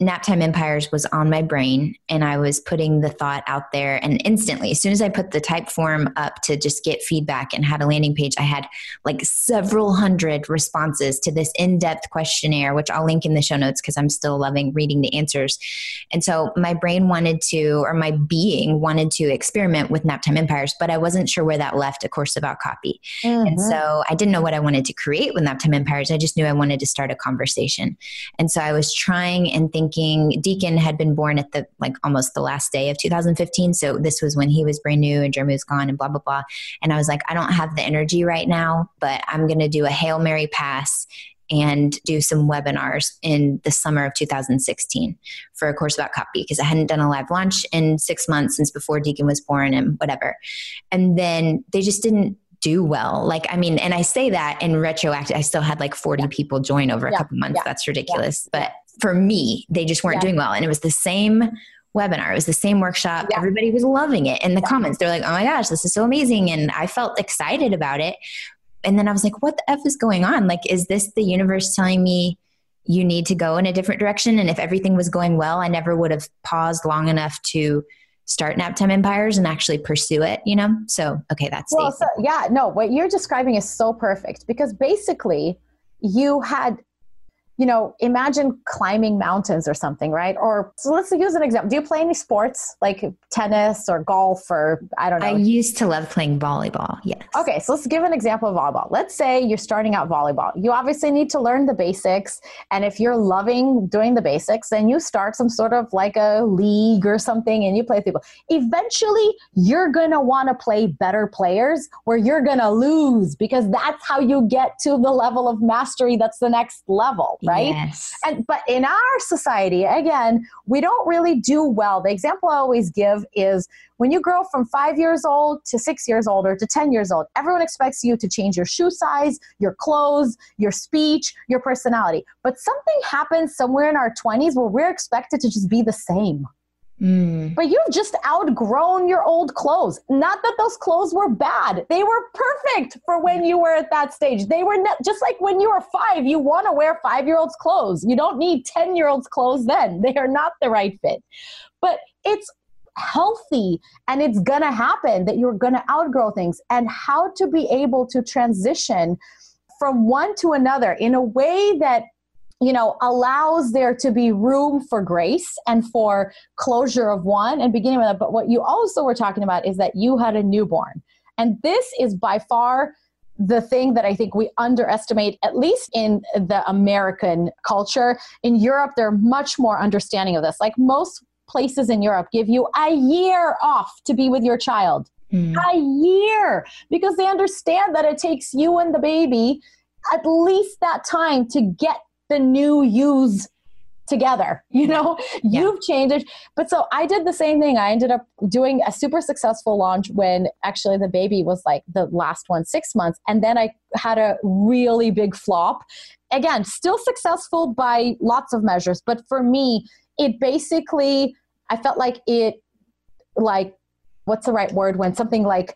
Naptime Empires was on my brain and I was putting the thought out there. And instantly, as soon as I put the Typeform up to just get feedback and had a landing page, I had like several hundred responses to this in depth questionnaire, which I'll link in the show notes because I'm still loving reading the answers. And so my brain wanted to, or my being wanted to experiment with Naptime Empires, but I wasn't sure where that left a course about copy. Mm-hmm. And so I didn't know what I wanted to create with Naptime Empires. I just knew I wanted to start a conversation. And so I was trying and thinking thinking Deacon had been born at the like almost the last day of 2015. So this was when he was brand new and Jeremy was gone and blah, blah, blah. And I was like, I don't have the energy right now, but I'm going to do a Hail Mary pass and do some webinars in the summer of 2016 for a course about copy because I hadn't done a live launch in six months since before Deacon was born and whatever. And then they just didn't do well. Like, I mean, and I say that in retroactive, I still had like 40 yeah. people join over a yeah. couple months. Yeah. That's ridiculous. But for me, they just weren't doing well. And it was the same webinar. It was the same workshop. Everybody was loving it in the comments. They're like, oh my gosh, this is so amazing. And I felt excited about it. And then I was like, what the F is going on? Like, is this the universe telling me you need to go in a different direction? And if everything was going well, I never would have paused long enough to start Naptime Empires and actually pursue it, you know? So, okay, that's well, so, yeah, no, what you're describing is so perfect because basically you had you know, imagine climbing mountains or something, right? Or so let's use an example. Do you play any sports like tennis or golf or I don't know? I used to love playing volleyball. Yes. Okay, so let's give an example of volleyball. Let's say you're starting out volleyball. You obviously need to learn the basics. And if you're loving doing the basics, then you start some sort of like a league or something and you play with people. Eventually, you're going to want to play better players where you're going to lose because that's how you get to the level of mastery that's the next level right? Yes. And but in our society, again, we don't really do well. The example I always give is when you grow from five years old to six years old or to 10 years old, everyone expects you to change your shoe size, your clothes, your speech, your personality. But something happens somewhere in our 20s where we're expected to just be the same. Mm. But you've just outgrown your old clothes. Not that those clothes were bad. They were perfect for when you were at that stage. They were not, just like when you were five, you want to wear five year olds' clothes. You don't need 10 year olds' clothes then. They are not the right fit. But it's healthy and it's going to happen that you're going to outgrow things and how to be able to transition from one to another in a way that you know, allows there to be room for grace and for closure of one and beginning with that. But what you also were talking about is that you had a newborn. And this is by far the thing that I think we underestimate, at least in the American culture. In Europe, they're much more understanding of this. Like most places in Europe give you a year off to be with your child. Mm. A year because they understand that it takes you and the baby at least that time to get the new yous together you know? Yeah. you've changed. It but so i did the same thing. I ended up doing a super successful launch when actually the baby was like the last one six months. And then i had a really big flop. Again still successful by lots of measures. But for me it basically i felt like it like what's the right word? When something like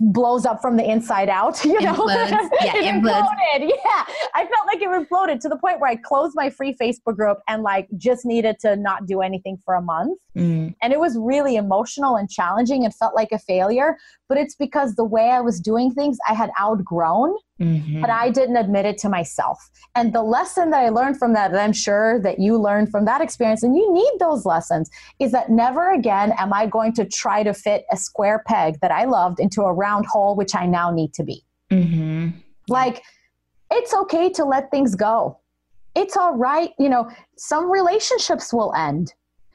blows up from the inside out, you know? Implodes. Yeah, it imploded. Yeah. I felt like it imploded to the point where I closed my free Facebook group and like just needed to not do anything for a month. Mm. And it was really emotional and challenging and felt like a failure. But it's because the way I was doing things, I had outgrown, mm-hmm. but I didn't admit it to myself. And the lesson that I learned from that, that I'm sure that you learned from that experience, and you need those lessons, is that never again am I going to try to fit a square peg that I loved into a round hole, which I now need to be. Mm-hmm. Like, it's okay to let things go. It's all right. You know, some relationships will end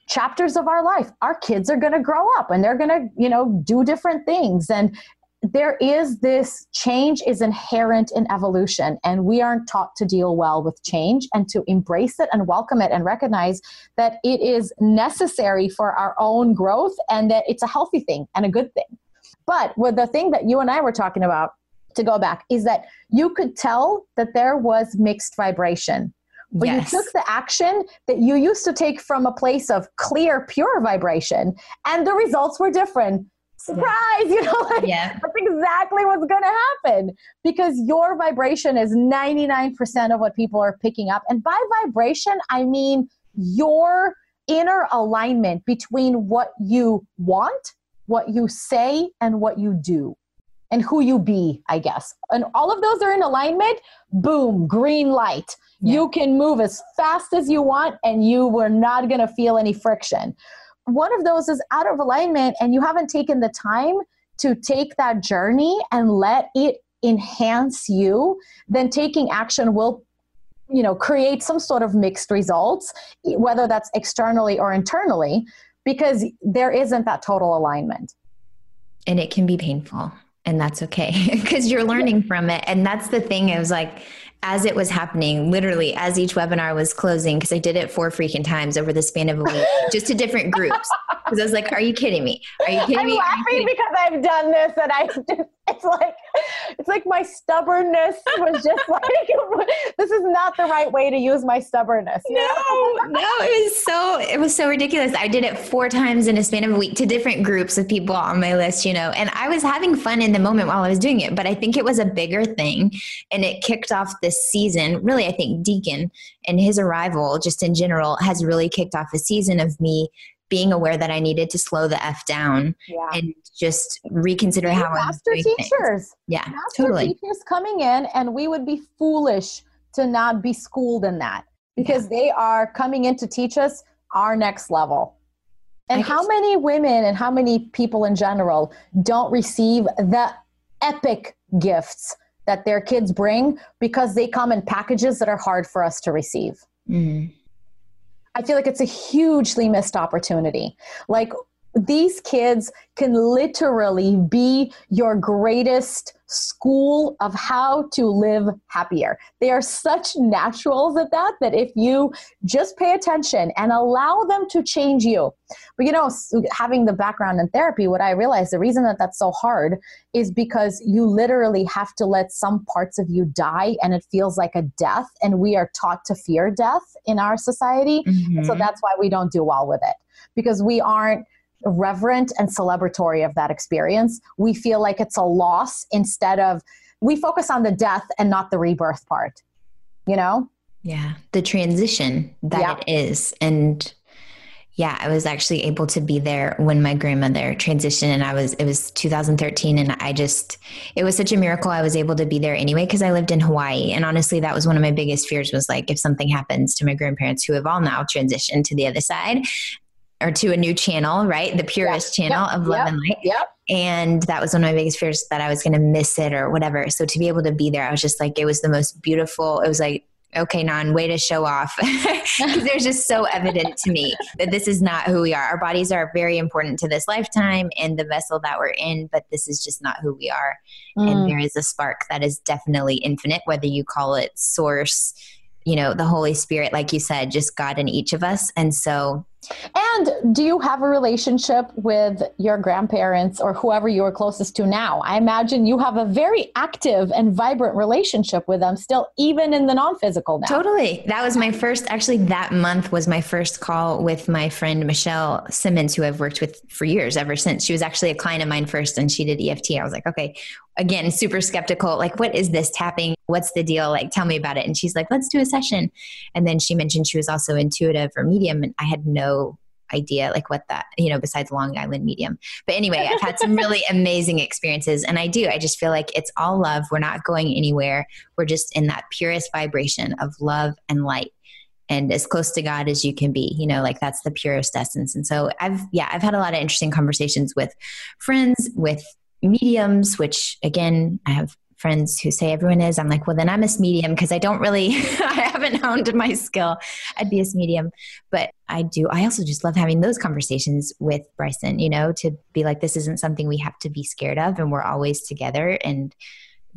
chapters of our life our kids are going to grow up and they're going to you know do different things and there is this change is inherent in evolution and we aren't taught to deal well with change and to embrace it and welcome it and recognize that it is necessary for our own growth and that it's a healthy thing and a good thing but with the thing that you and i were talking about to go back is that you could tell that there was mixed vibration but yes. you took the action that you used to take from a place of clear, pure vibration, and the results were different. Surprise, you know, like, yeah. that's exactly what's going to happen because your vibration is 99% of what people are picking up. And by vibration, I mean your inner alignment between what you want, what you say, and what you do and who you be, I guess. And all of those are in alignment, boom, green light. Yeah. You can move as fast as you want and you were not going to feel any friction. One of those is out of alignment and you haven't taken the time to take that journey and let it enhance you, then taking action will you know create some sort of mixed results whether that's externally or internally because there isn't that total alignment. And it can be painful and that's okay because you're learning from it. And that's the thing it was like as it was happening, literally as each webinar was closing, because I did it four freaking times over the span of a week, just to different groups. Because I was like, "Are you kidding me? Are you kidding I'm me?" I'm laughing because I've done this, and I just it's like it's like my stubbornness was just like this is not the right way to use my stubbornness. No, no, it was so it was so ridiculous. I did it four times in a span of a week to different groups of people on my list, you know, and I was having fun in the moment while I was doing it, but I think it was a bigger thing, and it kicked off this season. Really, I think Deacon and his arrival, just in general, has really kicked off a season of me being aware that I needed to slow the F down yeah. and just reconsider how I'm master teachers. Things. Yeah, master totally. teachers coming in, and we would be foolish to not be schooled in that because yeah. they are coming in to teach us our next level. And how many women and how many people in general don't receive the epic gifts that their kids bring because they come in packages that are hard for us to receive? Mm-hmm. I feel like it's a hugely missed opportunity. Like these kids can literally be your greatest school of how to live happier. They are such naturals at that that if you just pay attention and allow them to change you. But you know, having the background in therapy, what I realized the reason that that's so hard is because you literally have to let some parts of you die and it feels like a death. And we are taught to fear death in our society. Mm-hmm. So that's why we don't do well with it because we aren't reverent and celebratory of that experience. We feel like it's a loss instead of we focus on the death and not the rebirth part. You know? Yeah, the transition that yeah. it is and yeah, I was actually able to be there when my grandmother transitioned and I was it was 2013 and I just it was such a miracle I was able to be there anyway because I lived in Hawaii and honestly that was one of my biggest fears was like if something happens to my grandparents who have all now transitioned to the other side or to a new channel, right? The purest yep. channel yep. of love yep. and light. Yep. And that was one of my biggest fears that I was going to miss it or whatever. So to be able to be there, I was just like, it was the most beautiful. It was like, okay, Nan, way to show off. Because there's just so evident to me that this is not who we are. Our bodies are very important to this lifetime and the vessel that we're in, but this is just not who we are. Mm. And there is a spark that is definitely infinite, whether you call it source, you know, the Holy Spirit, like you said, just God in each of us. And so and do you have a relationship with your grandparents or whoever you are closest to now? I imagine you have a very active and vibrant relationship with them still, even in the non physical now. Totally. That was my first, actually, that month was my first call with my friend Michelle Simmons, who I've worked with for years ever since. She was actually a client of mine first and she did EFT. I was like, okay, again, super skeptical. Like, what is this tapping? What's the deal? Like, tell me about it. And she's like, let's do a session. And then she mentioned she was also intuitive or medium. And I had no idea like what that you know besides long island medium but anyway i've had some really amazing experiences and i do i just feel like it's all love we're not going anywhere we're just in that purest vibration of love and light and as close to god as you can be you know like that's the purest essence and so i've yeah i've had a lot of interesting conversations with friends with mediums which again i have friends who say everyone is. I'm like, well, then I'm a medium because I don't really, I haven't honed my skill. I'd be a medium, but I do. I also just love having those conversations with Bryson, you know, to be like, this isn't something we have to be scared of, and we're always together, and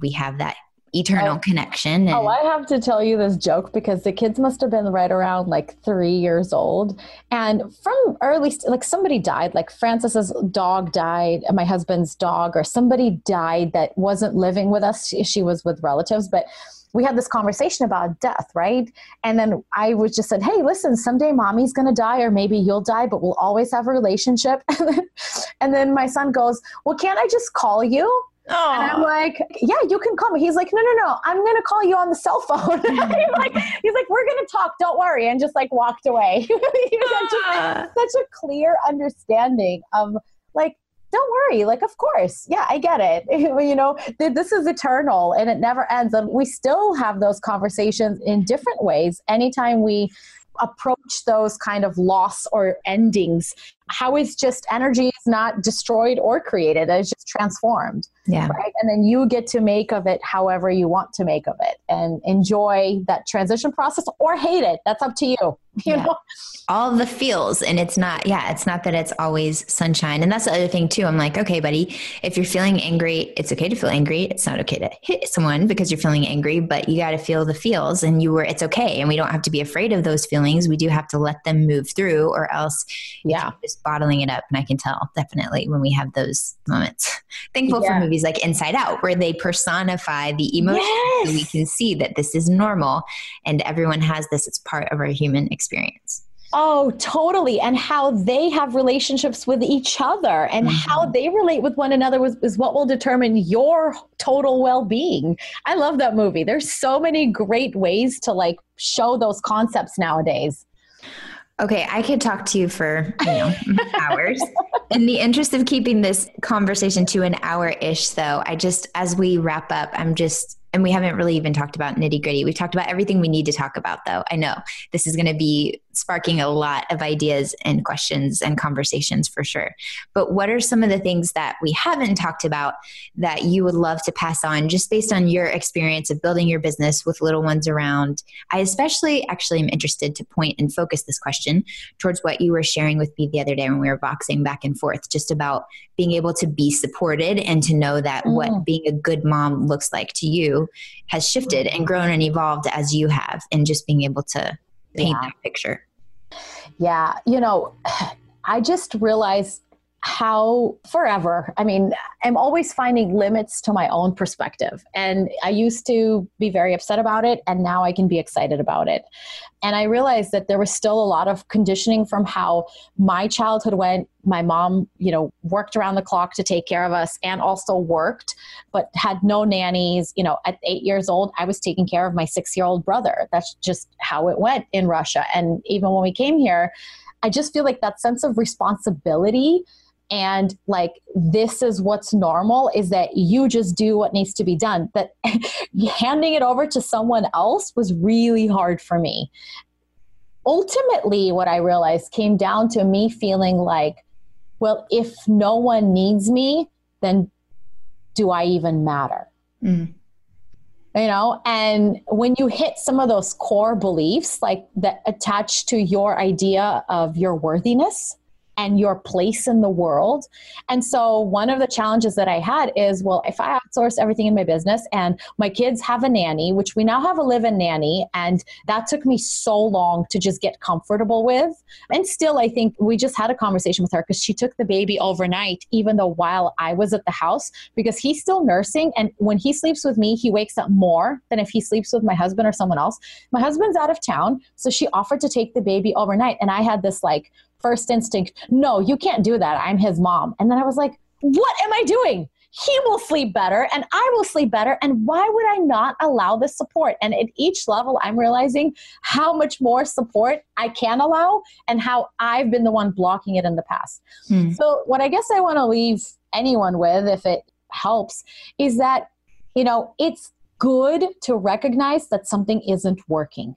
we have that eternal oh, connection. Oh, and- oh, I have to tell you this joke because the kids must have been right around like three years old. And from early, like somebody died, like Francis's dog died, my husband's dog, or somebody died that wasn't living with us. She, she was with relatives, but we had this conversation about death, right? And then I was just said, hey, listen, someday mommy's going to die, or maybe you'll die, but we'll always have a relationship. and, then, and then my son goes, well, can't I just call you? Aww. And I'm like, yeah, you can call me. He's like, no, no, no, I'm gonna call you on the cell phone. he's like, he's like, we're gonna talk. Don't worry, and just like walked away. such, ah. such a clear understanding of like, don't worry. Like, of course, yeah, I get it. you know, this is eternal and it never ends, and we still have those conversations in different ways. Anytime we approach those kind of loss or endings how is just energy is not destroyed or created it's just transformed yeah. right? And then you get to make of it however you want to make of it and enjoy that transition process or hate it that's up to you you yeah. know? All the feels and it's not yeah it's not that it's always sunshine and that's the other thing too i'm like okay buddy if you're feeling angry it's okay to feel angry it's not okay to hit someone because you're feeling angry but you got to feel the feels and you were it's okay and we don't have to be afraid of those feelings we do have to let them move through or else yeah. just bottling it up and i can tell definitely when we have those moments thankful Yeah. for movies like inside out where they personify the emotion so we can see that this is normal and everyone has this it's part of our human experience Oh, totally. And how they have relationships with each other and how mm-hmm. they relate with one another was, is what will determine your total well being. I love that movie. There's so many great ways to like show those concepts nowadays. Okay, I could talk to you for you know hours. In the interest of keeping this conversation to an hour ish, though, I just as we wrap up, I'm just and we haven't really even talked about nitty gritty. We've talked about everything we need to talk about, though. I know this is going to be sparking a lot of ideas and questions and conversations for sure. But what are some of the things that we haven't talked about that you would love to pass on just based on your experience of building your business with little ones around? I especially actually am interested to point and focus this question towards what you were sharing with me the other day when we were voxing back and forth, just about being able to be supported and to know that Mm. what being a good mom looks like to you has shifted and grown and evolved as you have, and just being able to paint Yeah. that picture. Yeah. You know, I just realized how forever, I mean, I'm always finding limits to my own perspective. And I used to be very upset about it, and now I can be excited about it. And I realized that there was still a lot of conditioning from how my childhood went. My mom, you know, worked around the clock to take care of us and also worked, but had no nannies. You know, at eight years old, I was taking care of my six year old brother. That's just how it went in Russia. And even when we came here, I just feel like that sense of responsibility and like this is what's normal is that you just do what needs to be done. That handing it over to someone else was really hard for me. Ultimately what i realized came down to me feeling like well if no one needs me then do i even matter? Mm. you know and when you hit some of those core beliefs like that attach to your idea of your worthiness and your place in the world. And so one of the challenges that i had is well if i outsource everything in my business and my kids have a nanny which we now have a live-in nanny and that took me so long to just get comfortable with. And still i think we just had a conversation with her because she took the baby overnight even though while i was at the house because he's still nursing. And when he sleeps with me he wakes up more than if he sleeps with my husband or someone else. My husband's out of town so she offered to take the baby overnight. And i had this like first instinct no you can't do that i'm his mom and then i was like what am i doing he will sleep better and I will sleep better. And why would I not allow this support? And at each level, I'm realizing how much more support I can allow and how I've been the one blocking it in the past. Hmm. So, what I guess I want to leave anyone with, if it helps, is that, you know, it's good to recognize that something isn't working.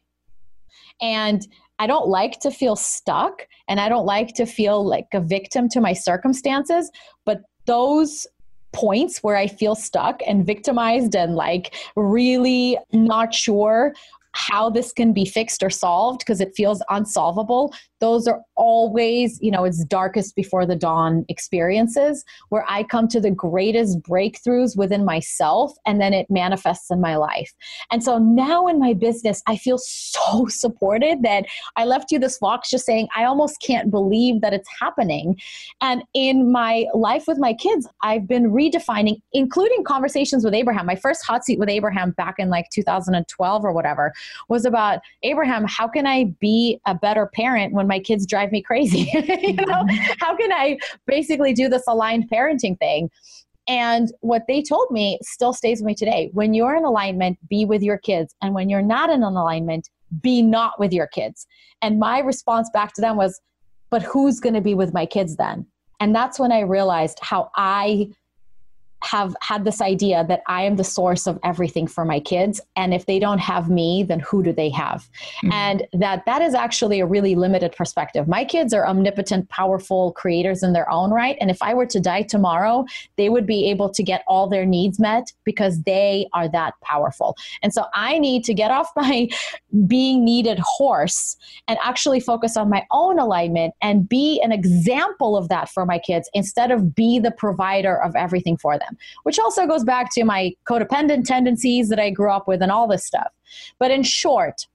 And I don't like to feel stuck and I don't like to feel like a victim to my circumstances, but those points where I feel stuck and victimized and like really not sure how this can be fixed or solved because it feels unsolvable those are always you know it's darkest before the dawn experiences where i come to the greatest breakthroughs within myself and then it manifests in my life. And so now in my business i feel so supported that i left you this vox just saying i almost can't believe that it's happening. And in my life with my kids i've been redefining including conversations with abraham. My first hot seat with abraham back in like 2012 or whatever was about Abraham, how can I be a better parent when my kids drive me crazy? you know, mm-hmm. how can I basically do this aligned parenting thing? And what they told me still stays with me today. When you're in alignment, be with your kids. And when you're not in an alignment, be not with your kids. And my response back to them was, but who's going to be with my kids then? And that's when I realized how I have had this idea that I am the source of everything for my kids. And if they don't have me, then who do they have? Mm-hmm. And that that is actually a really limited perspective. My kids are omnipotent, powerful creators in their own right. And if I were to die tomorrow, they would be able to get all their needs met because they are that powerful. And so I need to get off my being needed horse and actually focus on my own alignment and be an example of that for my kids instead of be the provider of everything for them which also goes back to my codependent tendencies that I grew up with and all this stuff. But in short,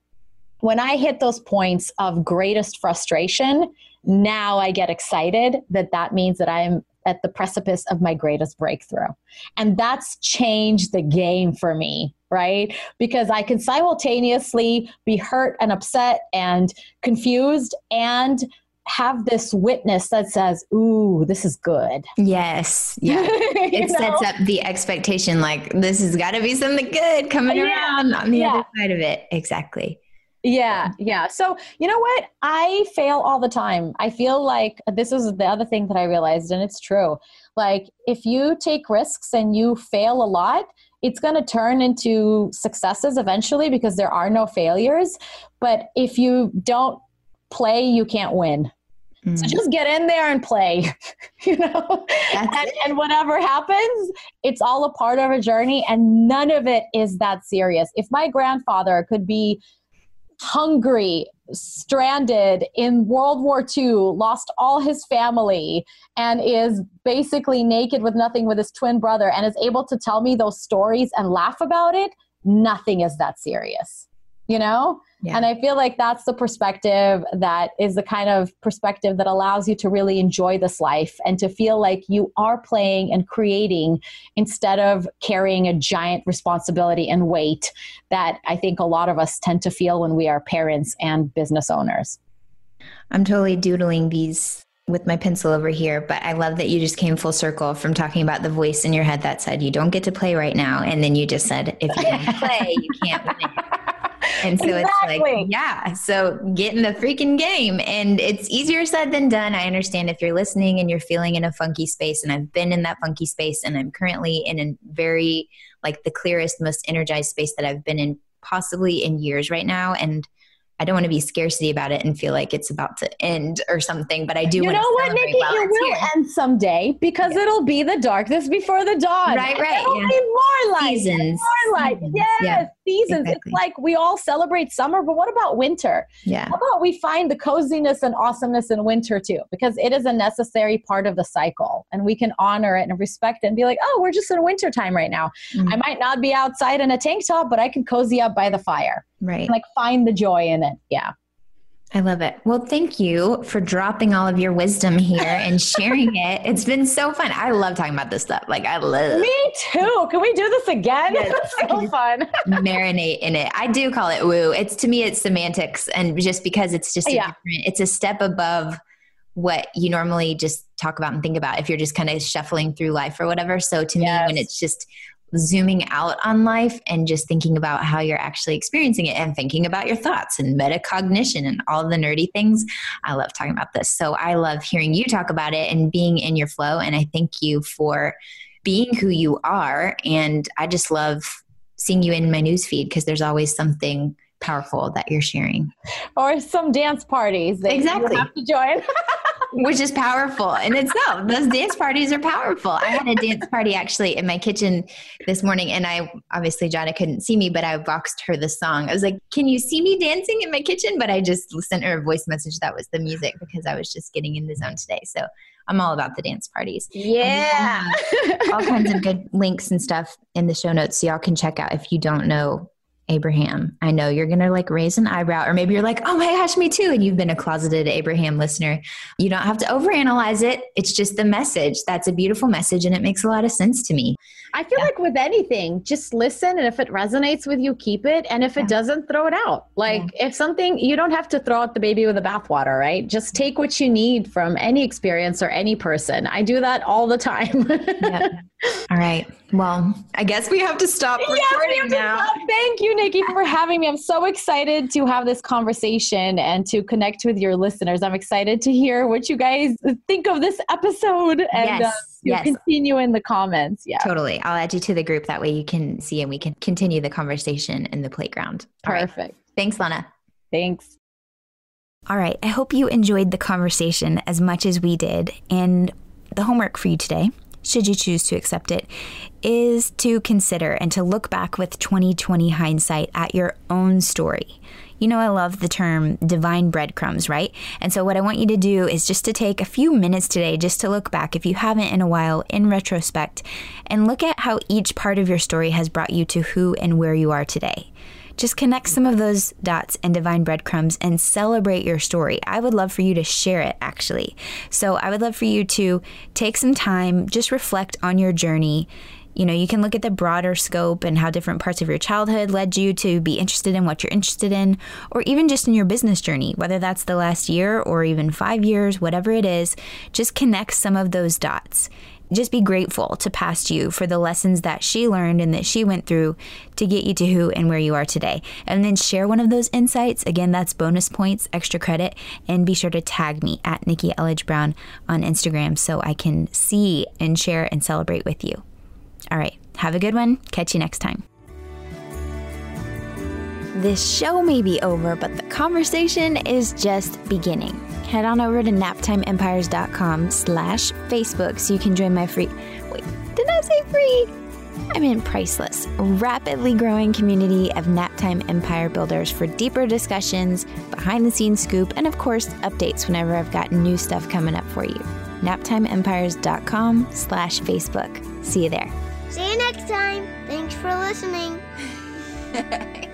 when I hit those points of greatest frustration, now I get excited that that means that I am at the precipice of my greatest breakthrough. And that's changed the game for me, right? Because I can simultaneously be hurt and upset and confused and have this witness that says, Ooh, this is good. Yes. Yeah. it know? sets up the expectation like this has got to be something good coming yeah. around on the yeah. other side of it. Exactly. Yeah, yeah. So, you know what? I fail all the time. I feel like this is the other thing that I realized, and it's true. Like, if you take risks and you fail a lot, it's going to turn into successes eventually because there are no failures. But if you don't play, you can't win. Mm. So just get in there and play, you know, and, and, whatever happens, it's all a part of a journey and none of it is that serious. If my grandfather could be hungry, stranded in World War II, lost all his family, and is basically naked with nothing with his twin brother, and is able to tell me those stories and laugh about it, nothing is that serious, you know? Yeah. And I feel like that's the perspective that is the kind of perspective that allows you to really enjoy this life and to feel like you are playing and creating instead of carrying a giant responsibility and weight that I think a lot of us tend to feel when we are parents and business owners. I'm totally doodling these with my pencil over here, but I love that you just came full circle from talking about the voice in your head that said you don't get to play right now, and then you just said if you don't play, you can't win. And so exactly. it's like, yeah, so get in the freaking game. And it's easier said than done. I understand if you're listening and you're feeling in a funky space, and I've been in that funky space, and I'm currently in a very, like, the clearest, most energized space that I've been in possibly in years right now. And I don't want to be scarcity about it and feel like it's about to end or something, but I do. You know what, Nikki? it will here. end someday because yeah. it'll be the darkness before the dawn. Right, right. It'll yeah. be more light. Seasons. More light. Seasons. Yes. Yeah seasons. Exactly. It's like we all celebrate summer, but what about winter? Yeah. How about we find the coziness and awesomeness in winter too? Because it is a necessary part of the cycle and we can honor it and respect it and be like, oh, we're just in winter time right now. Mm-hmm. I might not be outside in a tank top, but I can cozy up by the fire. Right. And like find the joy in it. Yeah. I love it. Well, thank you for dropping all of your wisdom here and sharing it. It's been so fun. I love talking about this stuff. Like I love. Me too. Can we do this again? Yes, it's so fun. marinate in it. I do call it woo. It's to me, it's semantics, and just because it's just yeah. different. It's a step above what you normally just talk about and think about if you're just kind of shuffling through life or whatever. So to yes. me, when it's just zooming out on life and just thinking about how you're actually experiencing it and thinking about your thoughts and metacognition and all the nerdy things. I love talking about this. So I love hearing you talk about it and being in your flow. And I thank you for being who you are. And I just love seeing you in my newsfeed because there's always something powerful that you're sharing. Or some dance parties that exactly. you have to join. which is powerful in itself. Those dance parties are powerful. I had a dance party actually in my kitchen this morning, and I obviously Jonna couldn't see me, but I voxed her the song. I was like, "Can you see me dancing in my kitchen?" But I just sent her a voice message that was the music because I was just getting in the zone today. So I'm all about the dance parties. Um, yeah, all kinds of good links and stuff in the show notes, so y'all can check out if you don't know Abraham. I know you're going to like raise an eyebrow, or maybe you're like, oh my gosh, me too. And you've been a closeted Abraham listener. You don't have to overanalyze it. It's just the message. That's a beautiful message, and it makes a lot of sense to me. I feel yeah. like with anything, just listen. And if it resonates with you, keep it. And if it doesn't, throw it out. Like yeah. if something, you don't have to throw out the baby with the bathwater, right? Just take what you need from any experience or any person. I do that all the time. All right. Well, I guess we have to stop recording yes, now. Stop. Thank you, Nikki, for having me. I'm so excited to have this conversation and to connect with your listeners. I'm excited to hear what you guys think of this episode. And yes. Uh, yes. continue in the comments. Yeah. Totally. I'll add you to the group. That way you can see and we can continue the conversation in the playground. Perfect. Thanks, Lana. Thanks. All right. I hope you enjoyed the conversation as much as we did. And the homework for you today, should you choose to accept it, is to consider and to look back with 2020 hindsight at your own story. You know, I love the term divine breadcrumbs, right? And so, what I want you to do is just to take a few minutes today just to look back, if you haven't in a while, in retrospect, and look at how each part of your story has brought you to who and where you are today. Just connect some of those dots and divine breadcrumbs and celebrate your story. I would love for you to share it actually. So I would love for you to take some time, just reflect on your journey. You know, you can look at the broader scope and how different parts of your childhood led you to be interested in what you're interested in, or even just in your business journey, whether that's the last year or even five years, whatever it is, just connect some of those dots just be grateful to past you for the lessons that she learned and that she went through to get you to who and where you are today. And then share one of those insights. Again, that's bonus points, extra credit. And be sure to tag me at Nikki Elledge Brown on Instagram so I can see and share and celebrate with you. All right. Have a good one. Catch you next time. This show may be over, but the conversation is just beginning. Head on over to naptimeempires.com slash Facebook so you can join my free... Wait, did I say free? I'm in priceless, rapidly growing community of Naptime Empire builders for deeper discussions, behind the scenes scoop, and of course, updates whenever I've got new stuff coming up for you. naptimeempires.com slash Facebook. See you there. See you next time. Thanks for listening.